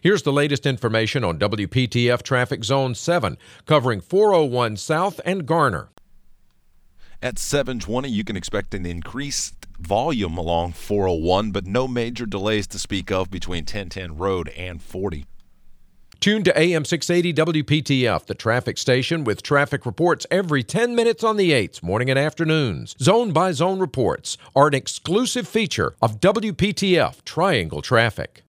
Here's the latest information on WPTF Traffic Zone 7, covering 401 South and Garner. At 720, you can expect an increased volume along 401, but no major delays to speak of between 1010 Road and 40. Tune to AM 680 WPTF, the traffic station with traffic reports every 10 minutes on the 8s, morning and afternoons. Zone by zone reports are an exclusive feature of WPTF Triangle Traffic.